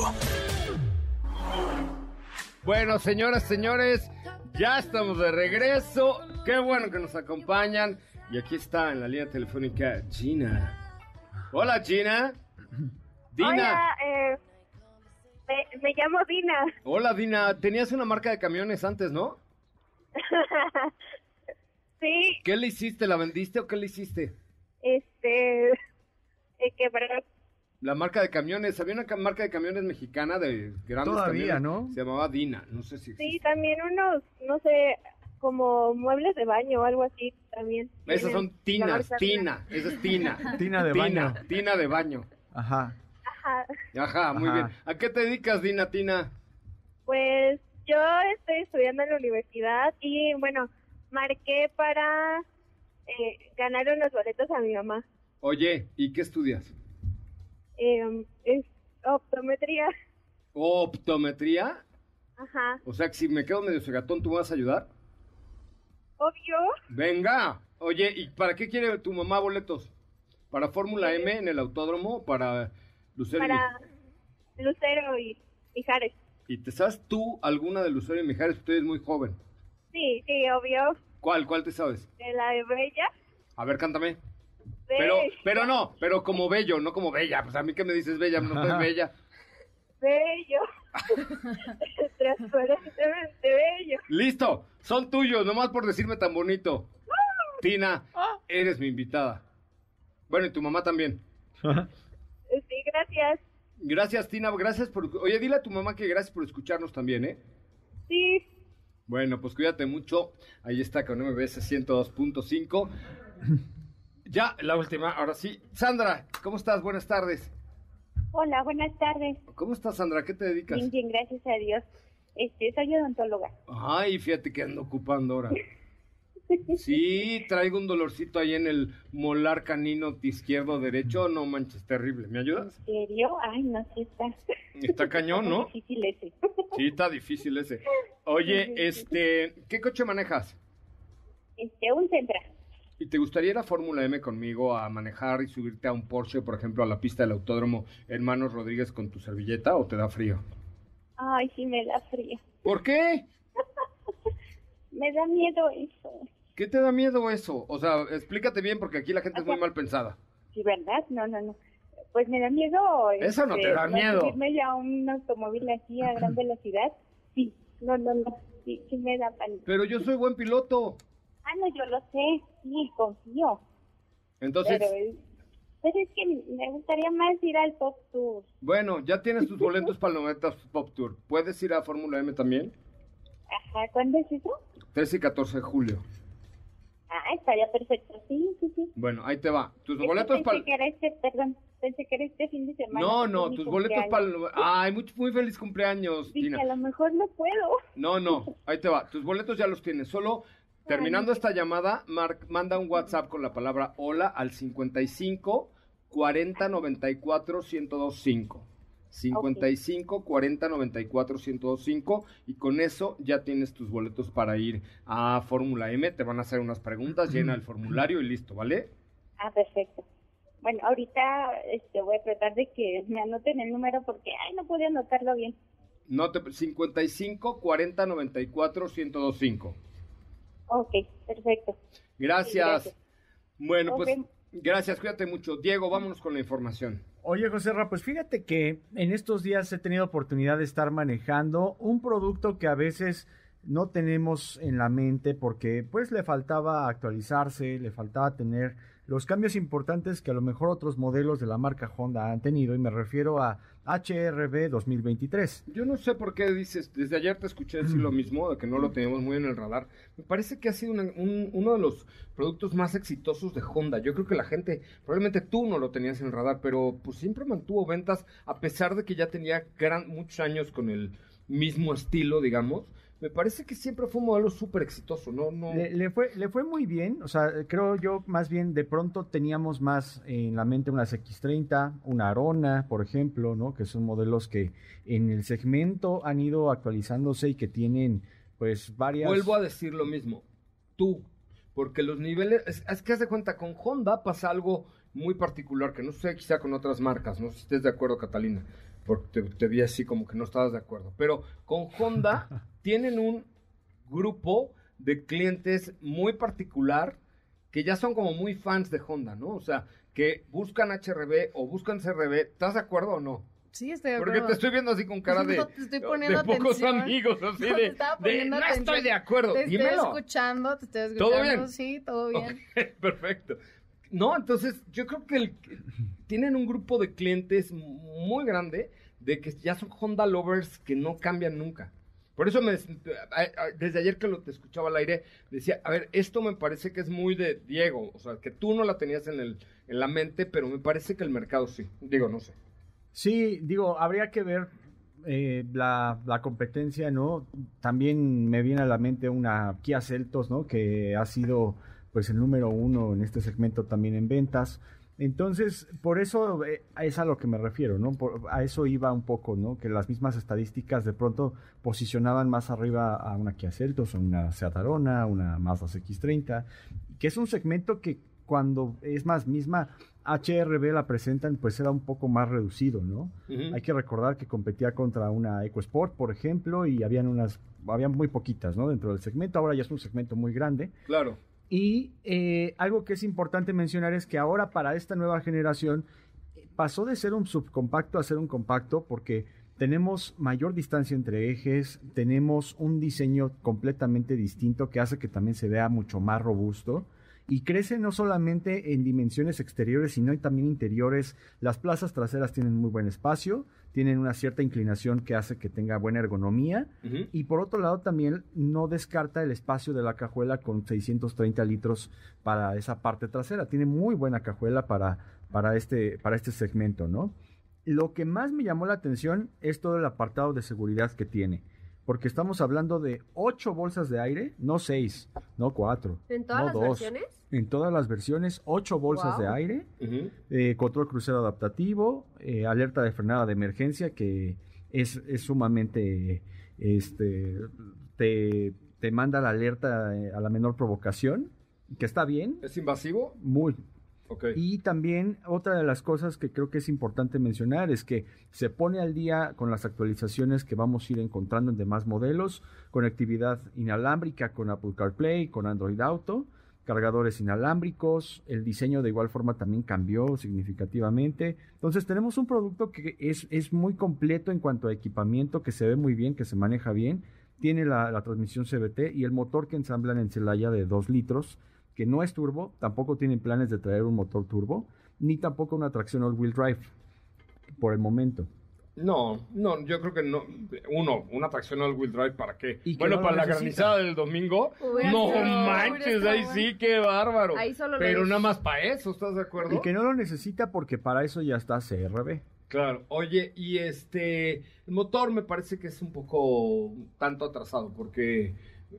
Bueno, señoras, señores, ya estamos de regreso. Qué bueno que nos acompañan. Y aquí está en la línea telefónica Gina. Hola, Gina. Dina. Hola, eh, me, me llamo Dina. Hola, Dina. Tenías una marca de camiones antes, ¿no? [LAUGHS] sí, ¿Qué le hiciste? ¿La vendiste o qué le hiciste? este, eh. La marca de camiones. Había una ca- marca de camiones mexicana de grandes Todavía, camiones. ¿no? Se llamaba Dina. No sé si Sí, existe. también unos, no sé, como muebles de baño o algo así también. Esas son tinas, tina. Esa es tina. [LAUGHS] Tina de Tina, baño. tina de baño. Ajá. Ajá. Ajá, muy Ajá. bien. ¿A qué te dedicas, Dina, Tina? Pues yo estoy estudiando en la universidad y bueno, marqué para eh, ganar unos boletos a mi mamá. Oye, ¿y qué estudias? Eh, es optometría. ¿Optometría? Ajá. O sea que si me quedo medio cegatón, ¿tú me vas a ayudar? Obvio. Venga. Oye, ¿y para qué quiere tu mamá boletos? ¿Para Fórmula M en el autódromo o para Lucero? y Para Lucero y Mijares. Mi- ¿Y te sabes tú alguna de Lucero y Mijares? Usted es muy joven. Sí, sí, obvio. ¿Cuál? ¿Cuál te sabes? De la de Bella. A ver, cántame. Pero, pero no, pero como bello, no como bella. Pues a mí que me dices bella, no estoy bella. [LAUGHS] Bello. [LAUGHS] Transparentemente bello. Listo, son tuyos, nomás por decirme tan bonito. Tina, eres mi invitada. Bueno, y tu mamá también. Sí, gracias. Gracias, Tina, gracias por... Oye, dile a tu mamá que gracias por escucharnos también, ¿eh? Sí. Bueno, pues cuídate mucho. Ahí está con MBS 102.5. Ya, la última, ahora sí. Sandra, ¿cómo estás? Buenas tardes. Hola, buenas tardes. ¿Cómo estás, Sandra? ¿Qué te dedicas? Bien, bien, gracias a Dios. Este, soy odontóloga. Ay, fíjate que ando ocupando ahora. Sí, traigo un dolorcito ahí en el molar canino izquierdo derecho. No manches, terrible. ¿Me ayudas? ¿En serio? Ay, no, sí está. Está cañón, ¿no? difícil ese. Sí, está difícil ese. Oye, [LAUGHS] este, ¿qué coche manejas? Este, un centra. ¿Y te gustaría ir a Fórmula M conmigo a manejar y subirte a un Porsche, por ejemplo, a la pista del autódromo Hermanos Rodríguez con tu servilleta o te da frío? Ay, sí me da frío. ¿Por qué? [LAUGHS] Me da miedo eso. ¿Qué te da miedo eso? O sea, explícate bien porque aquí la gente es muy mal pensada. Sí, ¿verdad? No, no, no. Pues me da miedo. Eso no te da no miedo. subirme ya a un automóvil así a gran [CLEARS THROAT] velocidad. Sí, no, no, no. Sí, sí me da pánico. Pero yo soy buen piloto. Ah, no, yo lo sé. Sí, confío. Entonces, Pero, pero es que me gustaría más ir al Pop Tour. bueno, ya tienes tus boletos para el 90 Pop Tour. ¿Puedes ir a Fórmula M también? Ajá, ¿cuándo es eso? 13 y 14 de julio. Ah, estaría perfecto. Sí, sí, sí. Bueno, ahí te va. Tus Es que boletos pensé para... que era este, perdón, pensé que era este fin de semana. No, no, tus boletos para... Ay, muy, muy feliz cumpleaños, Dije, Tina. a lo mejor no puedo. No, no, [LAUGHS] ahí te va. Tus boletos ya los tienes. Solo terminando esta llamada, Mark, manda un WhatsApp con la palabra hola al 55 40 94 1025. 55 40 94 1025 y con eso ya tienes tus boletos para ir a Fórmula M. Te van a hacer unas preguntas, llena el formulario y listo, ¿vale? Ah, perfecto. Bueno, ahorita este, voy a tratar de que me anoten el número porque, ay, no pude anotarlo bien. No te 55 40 94 1025. Ok, perfecto. Gracias. Sí, gracias. Bueno, pues gracias, cuídate mucho. Diego, vámonos con la información. Oye, José Ra, pues fíjate que en estos días he tenido oportunidad de estar manejando un producto que a veces no tenemos en la mente porque pues le faltaba actualizarse, le faltaba tener los cambios importantes que a lo mejor otros modelos de la marca Honda han tenido y me refiero a HRB 2023. Yo no sé por qué dices, desde ayer te escuché decir lo mismo, de que no lo teníamos muy en el radar. Me parece que ha sido uno de los productos más exitosos de Honda. Yo creo que la gente, probablemente tú no lo tenías en el radar, pero pues siempre mantuvo ventas a pesar de que ya tenía gran, muchos años con el mismo estilo, digamos. Me parece que siempre fue un modelo súper exitoso, ¿no? no Le, le fue, le fue muy bien, o sea, creo yo más bien de pronto teníamos más en la mente unas X30, una Arona, por ejemplo, ¿no? Que son modelos que en el segmento han ido actualizándose y que tienen pues varias... Vuelvo a decir lo mismo. Tú. Porque los niveles. Es, es que haz de cuenta, con Honda pasa algo muy particular que no sé, quizá con otras marcas. No sé si estés de acuerdo, Catalina. Porque te, te vi así como que no estabas de acuerdo. Pero con Honda [LAUGHS] tienen un grupo de clientes muy particular que ya son como muy fans de Honda, ¿no? O sea, que buscan HRB o buscan CRB. ¿Estás de acuerdo o no? Sí, estoy de Porque acuerdo. te estoy viendo así con cara [LAUGHS] de, No, te estoy poniendo de pocos atención. amigos, así No, de, de, no atención. estoy de acuerdo. Te estoy Dímelo. escuchando, te estoy ¿Todo escuchando. bien? Sí, todo bien. [LAUGHS] Perfecto. No, entonces yo creo que el- tienen un grupo de clientes muy grande de que ya son Honda lovers que no cambian nunca. Por eso me, desde ayer que lo te escuchaba al aire, decía, a ver, esto me parece que es muy de Diego, o sea, que tú no la tenías en, el, en la mente, pero me parece que el mercado sí. Digo, no sé. Sí, digo, habría que ver eh, la, la competencia, ¿no? También me viene a la mente una Kia Celtos, ¿no? Que ha sido pues el número uno en este segmento también en ventas. Entonces, por eso eh, es a lo que me refiero, ¿no? Por- a eso iba un poco, ¿no? Que las mismas estadísticas de pronto posicionaban más arriba a una Kia Celtos, a una Seat Arona, una Mazda CX-30, que es un segmento que cuando es más misma HRB la presentan, pues era un poco más reducido, ¿no? Hay que recordar que competía contra una EcoSport, por ejemplo, y habían unas, habían muy poquitas, ¿no? Dentro del segmento. Ahora ya es un segmento muy grande. Claro. Y eh, algo que es importante mencionar es que ahora para esta nueva generación eh, pasó de ser un subcompacto a ser un compacto porque tenemos mayor distancia entre ejes, tenemos un diseño completamente distinto que hace que también se vea mucho más robusto y crece no solamente en dimensiones exteriores, sino también interiores. Las plazas traseras tienen muy buen espacio, tienen una cierta inclinación que hace que tenga buena ergonomía y por otro lado también no descarta el espacio de la cajuela con 630 litros para esa parte trasera. Tiene muy buena cajuela para, para, este, para este segmento, ¿no? Lo que más me llamó la atención es todo el apartado de seguridad que tiene. Porque estamos hablando de 8 bolsas de aire, no 6, no 4. ¿En todas no las dos. versiones? En todas las versiones, 8 bolsas Wow. de aire, eh, control crucero adaptativo, eh, alerta de frenada de emergencia que es, es sumamente, este, te, te manda la alerta eh, a la menor provocación, que está bien, ¿Es invasivo? muy. Y también otra de las cosas que creo que es importante mencionar es que se pone al día con las actualizaciones que vamos a ir encontrando en demás modelos, conectividad inalámbrica con Apple CarPlay, con Android Auto, cargadores inalámbricos, el diseño de igual forma también cambió significativamente. Entonces tenemos un producto que es, es muy completo en cuanto a equipamiento, que se ve muy bien, que se maneja bien, tiene la, la transmisión CBT y el motor que ensamblan en Celaya de 2 litros, que no es turbo, tampoco tienen planes de traer un motor turbo, ni tampoco una tracción all-wheel drive, por el momento. No, no, yo creo que no. Uno, una tracción all wheel drive, ¿para qué? Y Bueno, no para la granizada del domingo. No manches, ahí bueno. sí, qué bárbaro. Ahí solo lo Pero nada más para eso, ¿estás de acuerdo? Y que no lo necesita porque para eso ya está CRB. Claro, oye, y este, el motor me parece que es un poco tanto atrasado, porque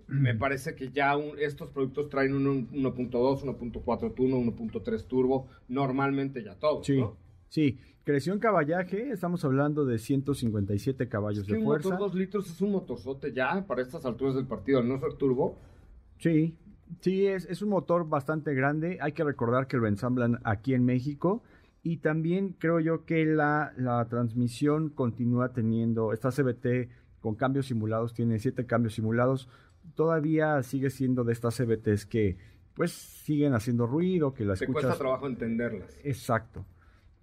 me parece que ya un- estos productos traen un 1.2, 1.4 turbo, 1.3 turbo, normalmente ya todos, Sí, ¿no? sí. Creció en caballaje, estamos hablando de 157 caballos Es que de un fuerza. motor 2 litros es un motorzote ya para estas alturas del partido, al no ser turbo. Sí, sí, es, es un motor bastante grande. Hay que recordar que lo ensamblan aquí en México. Y también creo yo que la, la transmisión continúa teniendo, esta CBT con cambios simulados, tiene siete cambios simulados. Todavía sigue siendo de estas CBTs que pues siguen haciendo ruido, que las Te escuchas. cuesta trabajo entenderlas. Exacto.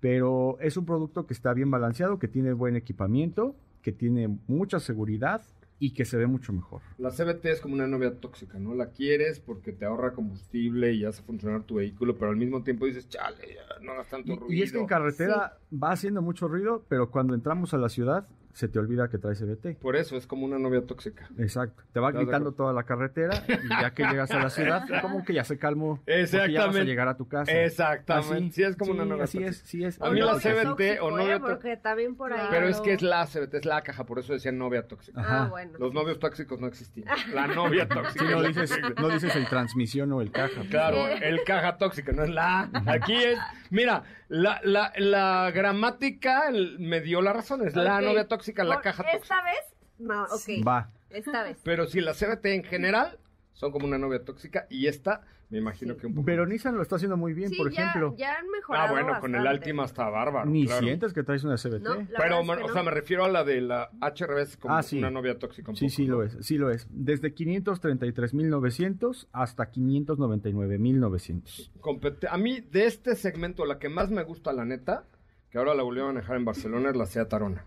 Pero es un producto que está bien balanceado, que tiene buen equipamiento, que tiene mucha seguridad y que se ve mucho mejor. La CBT es como una novia tóxica, ¿no? La quieres porque te ahorra combustible y hace funcionar tu vehículo, pero al mismo tiempo dices, chale, ya no hagas tanto ruido. y es que en carretera va haciendo mucho ruido, pero cuando entramos a la ciudad se te olvida que trae CBT. Por eso es como una novia tóxica. Exacto. Te va ¿Estás de gritando toda la carretera y ya que llegas a la ciudad, [LAUGHS] como que ya se calmó. porque ya vas a Exactamente. llegar a tu casa. Exactamente. Así, Sí, es como una novia Así es, tóxica. sí es. A mí la novio CBT o novio ¿eh? tó- Porque también por ahí. Pero es que es la CBT, es la caja, por eso decía novia tóxica. Ajá. Ah, bueno. Los novios tóxicos no existían. [LAUGHS] La novia tóxica. Sí, no es dices, tóxica. no dices el transmisión o el caja. Claro, el caja tóxica, no es la. Aquí es. Mira, la, la, la gramática el- me dio la razón. Es la Ok. novia tóxica, la Por- caja tóxica. Esta vez, no, ok. Va. Esta vez. Pero si la CBT en general son como una novia tóxica y esta me imagino que un poco. Pero. Nissan lo está haciendo muy bien, Sí, por ya, ejemplo. ya han mejorado. Ah, bueno, con el. Altima está bárbaro. Ni claro. sientes que traes una CBT. No, Pero, verdad es que o no. sea, me refiero a la de la HRB como Ah, sí. una novia tóxica. un Sí, poco, sí ¿no? lo es, sí lo es. Desde 533.900 hasta 599.900. Compete- A mí, de este segmento, la que más me gusta, la neta, que ahora la volví a manejar en Barcelona, es la Seat Arona.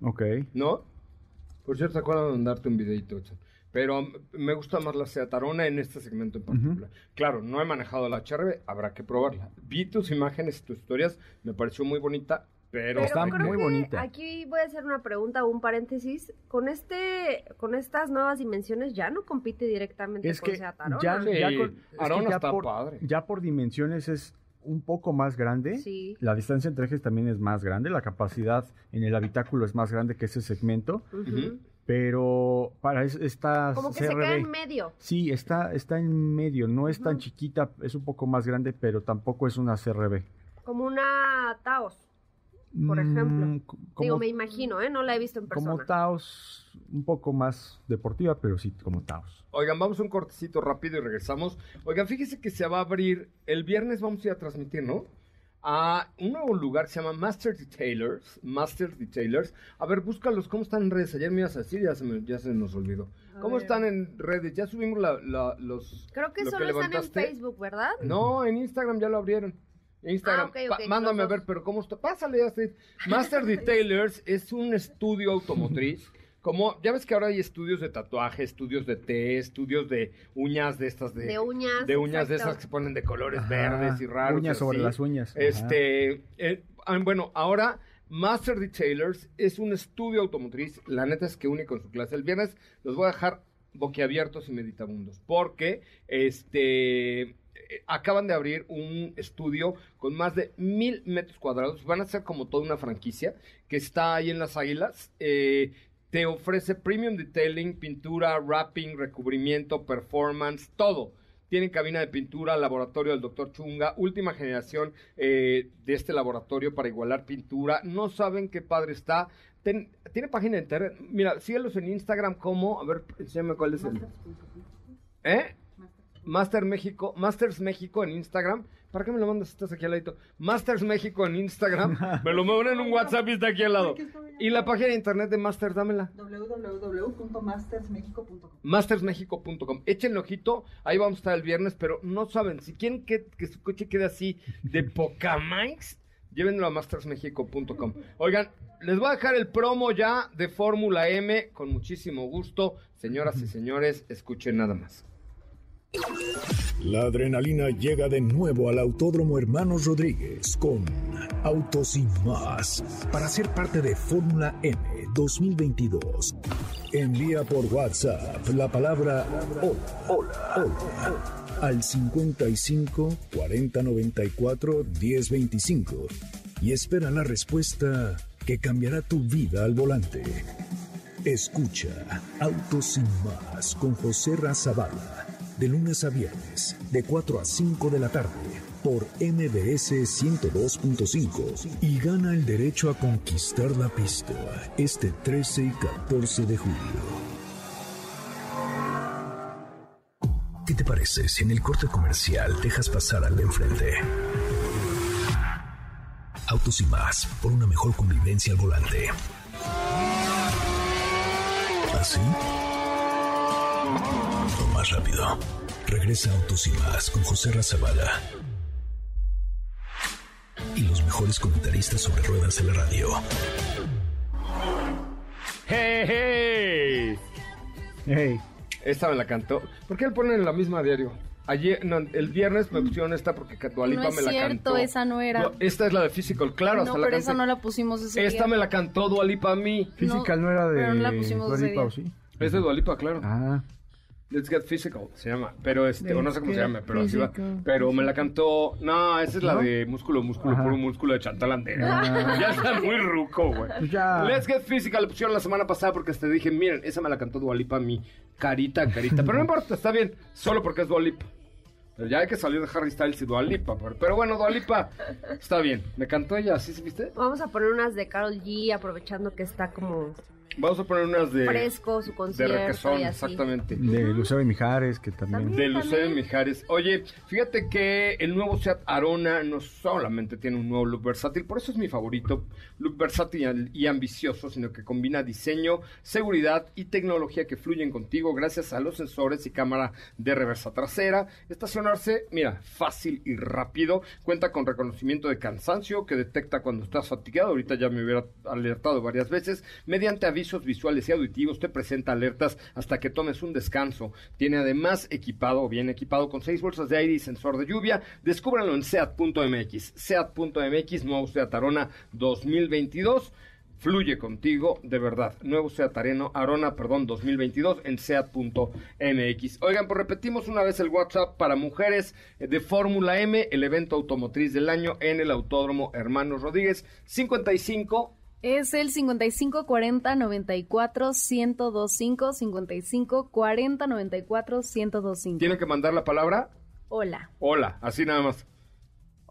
Ok. ¿No? Por cierto, acuerdo de mandarte un videito. Pero me gusta más la Seat Arona en este segmento en particular. Claro, no he manejado la HRB, habrá que probarla. Vi tus imágenes, tus historias, me pareció muy bonita, pero... Pero Está creo muy que bonita. Aquí voy a hacer una pregunta o un paréntesis. Con este, con estas nuevas dimensiones ya no compite directamente Es con que Seat Arona. ya, Sí, ya con- es que Arona ya está por, padre. ya por dimensiones es un poco más grande. Sí. La distancia entre ejes también es más grande. La capacidad en el habitáculo es más grande que ese segmento. Ujú. Pero para es- esta Como que se CRB, queda en medio. Sí, está, está en medio. No es tan chiquita, es un poco más grande, pero tampoco es una CRB. Como una Taos, por Mm, ejemplo. Digo, me imagino, ¿eh? No la he visto en persona. como Taos, un poco más deportiva, pero sí, como Taos. Oigan, vamos a un cortecito rápido y regresamos. Oigan, fíjese que se va a abrir, el viernes vamos a ir a transmitir, ¿no? A un nuevo lugar que se llama Master Detailers. Master Detailers. A ver, búscalos, ¿cómo están en redes? Ayer me ibas a decir, ya se, me- ya se nos olvidó. A ¿Cómo ver. están en redes? Ya subimos la- la- los... Creo que lo solo están en. Facebook, ¿verdad? No, en Instagram ya lo abrieron. Instagram, Ah, mándame a ver, pero ¿cómo está? Pásale, Astrid. Master [LAUGHS] Detailers es un estudio automotriz. Como, ya ves que ahora hay estudios de tatuaje, estudios de té, estudios de uñas de estas de... De uñas, De uñas de esas que se ponen de colores Ajá, verdes y raros. uñas sobre así. las uñas, ajá. Este, eh, ah, bueno, ahora Master Detailers es un estudio automotriz. La neta es que único en su clase. El viernes los voy a dejar boquiabiertos y meditabundos. Porque este eh, acaban de abrir un estudio con más de mil metros cuadrados. Van a ser como toda una franquicia que está ahí en las águilas. Eh, te ofrece premium detailing, pintura, wrapping, recubrimiento, performance, todo. Tienen cabina de pintura, laboratorio del doctor Chunga, última generación eh, de este laboratorio para igualar pintura. No saben qué padre está. Ten- tiene página de internet. Mira, síguelos en Instagram como, a ver, enséñame cuál es el. ¿Eh? Master México, Masters México en Instagram. ¿Para qué me lo mandas? Estás aquí al ladito. Masters México en Instagram. [LAUGHS] Me lo mueven en un WhatsApp y está aquí al lado. Y la página de internet de Masters, dámela. www.mastersmexico.com mastersmexico.com. Échenle ojito, ahí vamos a estar el viernes, pero no saben, si quieren que, que su coche quede así de poca más, llévenlo a mastersmexico.com. Oigan, les voy a dejar el promo ya de Fórmula M con muchísimo gusto. Señoras y señores, escuchen nada más. La adrenalina llega de nuevo al Autódromo Hermanos Rodríguez con Autos y más para ser parte de Fórmula M 2022. Envía por WhatsApp la palabra hola, hola, hola al 55 40 94 10 25 y espera la respuesta que cambiará tu vida al volante. Escucha Autos sin más con José Razabala de lunes a viernes de 4 a 5 de la tarde por MBS 102.5 y gana el derecho a conquistar la pista este 13 y 14 de julio. ¿Qué te parece si en el corte comercial dejas pasar al de enfrente? Autos y más por una mejor convivencia al volante. ¿Así? O más rápido. Regresa Autos y más con José Razabala. Y los mejores comentaristas sobre ruedas de la radio. ¡Hey, hey! Hey. Esta me la cantó. ¿Por qué le ponen la misma diario? Ayer, no, el viernes me pusieron esta porque Dualipa No es me la cierto, cantó. esa no era. No, esta es la de Physical, claro, no, hasta la pero canté. esa no la pusimos ese Esta día. me la cantó Dualipa a mí. Physical no, era de pero no la pusimos Dua ese Lipa, día. ¿o sí? Es de Dualipa, claro. Ah. Let's Get Physical se llama, pero este, o no sé cómo se llama, pero así va. Pero me la cantó, no, esa es la ¿No? de músculo, músculo, Ajá. puro músculo de Chantal Andere. Ah. [LAUGHS] Ya está muy ruco, güey. Pues ya. Let's Get Physical le pusieron la semana pasada porque te dije, miren, esa me la cantó Dualipa a mí, carita, carita. Pero no importa, está bien, solo porque es Dualipa. Pero ya hay que salir de Harry Styles y Dualipa. Pero, pero bueno, Dualipa, está bien. Me cantó ella, ¿sí se viste? Vamos a poner unas de Carol G, aprovechando que está como Vamos a poner unas de... fresco su De concierto requesón, y así. exactamente. De Lucero y Mijares, que también. De Lucero Mijares. Oye, fíjate que el nuevo Seat Arona no solamente tiene un nuevo look versátil, por eso es mi favorito, look versátil y ambicioso, sino que combina diseño, seguridad y tecnología que fluyen contigo gracias a los sensores y cámara de reversa trasera. Estacionarse, mira, fácil y rápido. Cuenta con reconocimiento de cansancio que detecta cuando estás fatigado. Ahorita ya me hubiera alertado varias veces. Mediante visuales y auditivos te presenta alertas hasta que tomes un descanso. Tiene además equipado o bien equipado con seis bolsas de aire y sensor de lluvia. Descúbralo en seat.mx. Seat.mx, nuevo Seat Arona 2022. Fluye contigo, de verdad. Nuevo Seat Areno, Arona, perdón, 2022 en seat.mx. Oigan, pues repetimos una vez el WhatsApp para mujeres de Fórmula M, el evento automotriz del año en el Autódromo Hermanos Rodríguez. 55 Es el 55 40 94 1025 55 40 94 1025. Tienen que mandar la palabra Hola. hola, así nada más.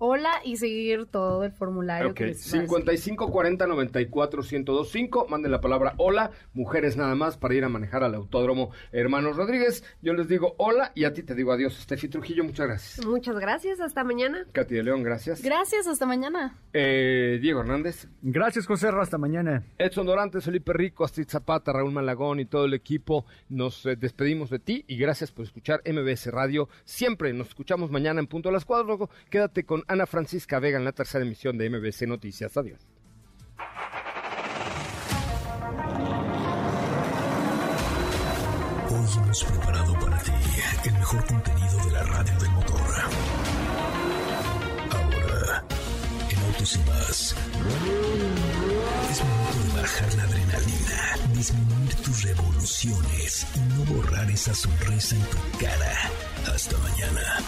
Hola y seguir todo el formulario. Ok, que les va a 55 40 94 1025. Manden la palabra hola, mujeres nada más, para ir a manejar al autódromo Hermanos Rodríguez. Yo les digo hola y a ti te digo adiós, Steffi Trujillo. Muchas gracias. Muchas gracias, hasta mañana. Katy de León, gracias. Gracias, hasta mañana. Eh, Diego Hernández. Gracias, José. Hasta mañana. Edson Dorantes, Felipe Rico, Astrid Zapata, Raúl Malagón y todo el equipo. Nos eh, despedimos de ti y gracias por escuchar MBS Radio. Siempre nos escuchamos mañana en punto a las cuatro. Luego quédate con Ana Francisca Vega en la tercera emisión de MBC Noticias. Adiós. Hoy hemos preparado para ti el mejor contenido de la radio del motor. Ahora, en Autos y más, es momento de bajar la adrenalina, disminuir tus revoluciones y no borrar esa sonrisa en tu cara. Hasta mañana.